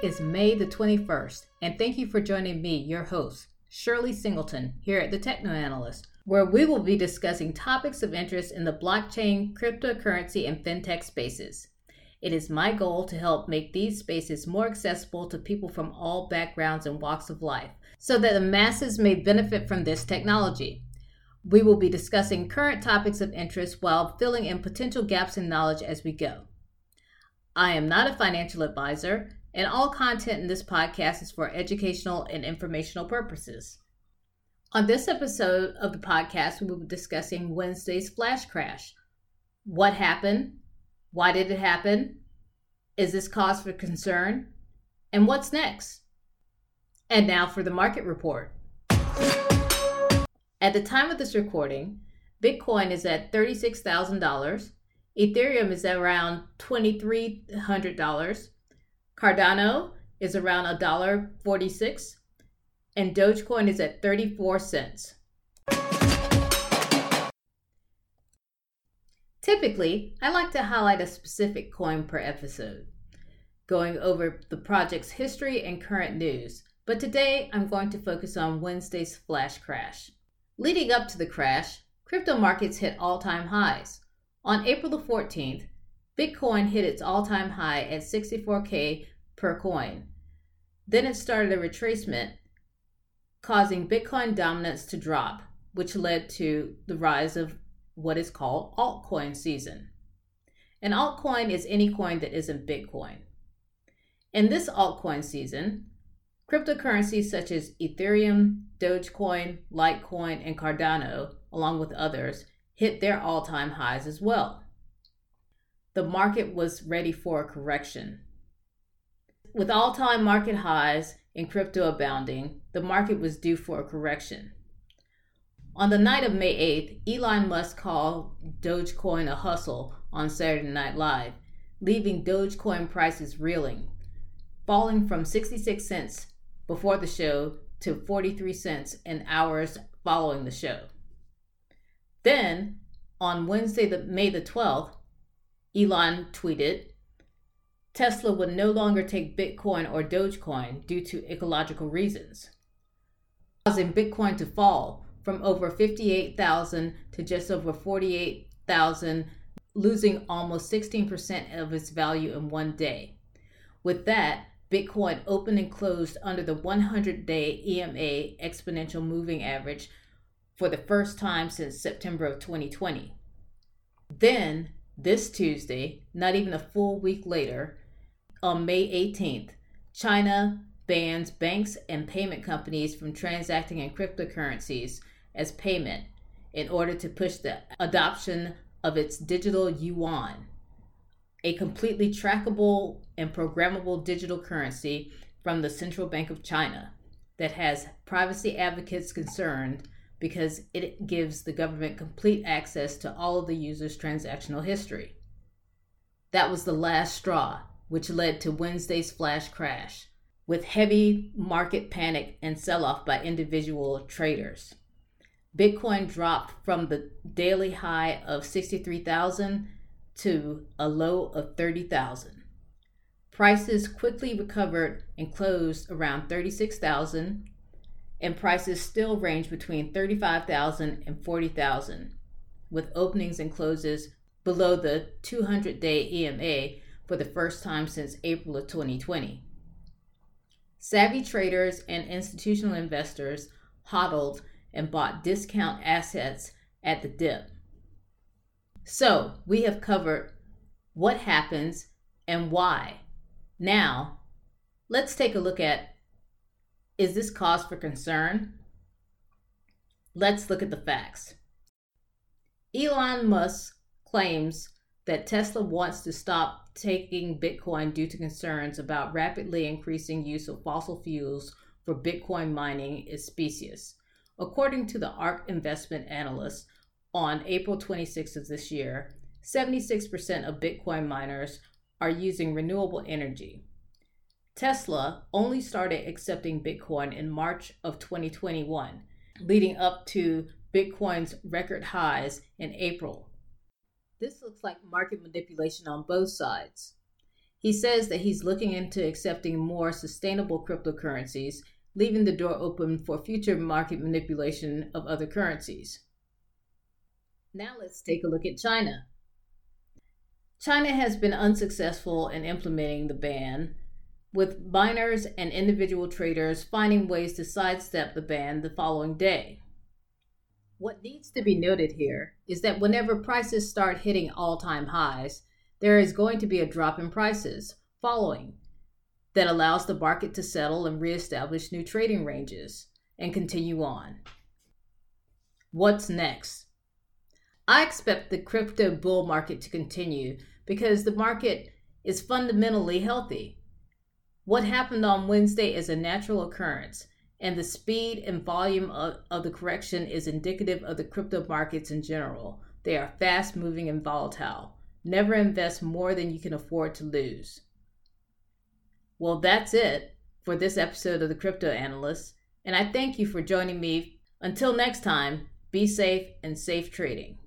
is May the 21st, and thank you for joining me, your host, Shirley Singleton, here at the Techno Analyst, where we will be discussing topics of interest in the blockchain, cryptocurrency, and fintech spaces. It is my goal to help make these spaces more accessible to people from all backgrounds and walks of life so that the masses may benefit from this technology. We will be discussing current topics of interest while filling in potential gaps in knowledge as we go. I am not a financial advisor, and all content in this podcast is for educational and informational purposes. On this episode of the podcast, we will be discussing Wednesday's flash crash. What happened? Why did it happen? Is this cause for concern? And what's next? And now for the market report. At the time of this recording, Bitcoin is at $36,000, Ethereum is around $2,300, Cardano is around $1.46, and Dogecoin is at 34 cents. Typically, I like to highlight a specific coin per episode, going over the project's history and current news, but today I'm going to focus on Wednesday's flash crash. Leading up to the crash, crypto markets hit all time highs. On April the 14th, Bitcoin hit its all time high at 64K per coin. Then it started a retracement, causing Bitcoin dominance to drop, which led to the rise of what is called altcoin season. An altcoin is any coin that isn't Bitcoin. In this altcoin season, cryptocurrencies such as Ethereum, Dogecoin, Litecoin, and Cardano, along with others, hit their all time highs as well. The market was ready for a correction. With all time market highs in crypto abounding, the market was due for a correction. On the night of May 8th, Elon Musk called Dogecoin a hustle on Saturday Night Live, leaving Dogecoin prices reeling, falling from 66 cents before the show to 43 cents in hours following the show. Then, on Wednesday, the, May the 12th, Elon tweeted Tesla would no longer take Bitcoin or Dogecoin due to ecological reasons, causing Bitcoin to fall from over 58,000 to just over 48,000, losing almost 16% of its value in one day. With that, Bitcoin opened and closed under the 100 day EMA exponential moving average for the first time since September of 2020. Then, this Tuesday, not even a full week later, on May 18th, China bans banks and payment companies from transacting in cryptocurrencies as payment in order to push the adoption of its digital yuan, a completely trackable and programmable digital currency from the Central Bank of China that has privacy advocates concerned because it gives the government complete access to all of the user's transactional history. That was the last straw, which led to Wednesday's flash crash, with heavy market panic and sell off by individual traders. Bitcoin dropped from the daily high of 63,000 to a low of 30,000. Prices quickly recovered and closed around 36,000, and prices still range between 35,000 and 40,000, with openings and closes below the 200 day EMA for the first time since April of 2020. Savvy traders and institutional investors hodled and bought discount assets at the dip. So, we have covered what happens and why. Now, let's take a look at is this cause for concern? Let's look at the facts. Elon Musk claims that Tesla wants to stop taking Bitcoin due to concerns about rapidly increasing use of fossil fuels for Bitcoin mining is specious. According to the ARK investment analyst, on April 26th of this year, 76% of Bitcoin miners are using renewable energy. Tesla only started accepting Bitcoin in March of 2021, leading up to Bitcoin's record highs in April. This looks like market manipulation on both sides. He says that he's looking into accepting more sustainable cryptocurrencies, leaving the door open for future market manipulation of other currencies. Now let's take a look at China. China has been unsuccessful in implementing the ban, with miners and individual traders finding ways to sidestep the ban the following day. What needs to be noted here is that whenever prices start hitting all time highs, there is going to be a drop in prices following that allows the market to settle and reestablish new trading ranges and continue on. What's next? I expect the crypto bull market to continue because the market is fundamentally healthy. What happened on Wednesday is a natural occurrence, and the speed and volume of, of the correction is indicative of the crypto markets in general. They are fast moving and volatile. Never invest more than you can afford to lose. Well, that's it for this episode of the Crypto Analyst, and I thank you for joining me. Until next time, be safe and safe trading.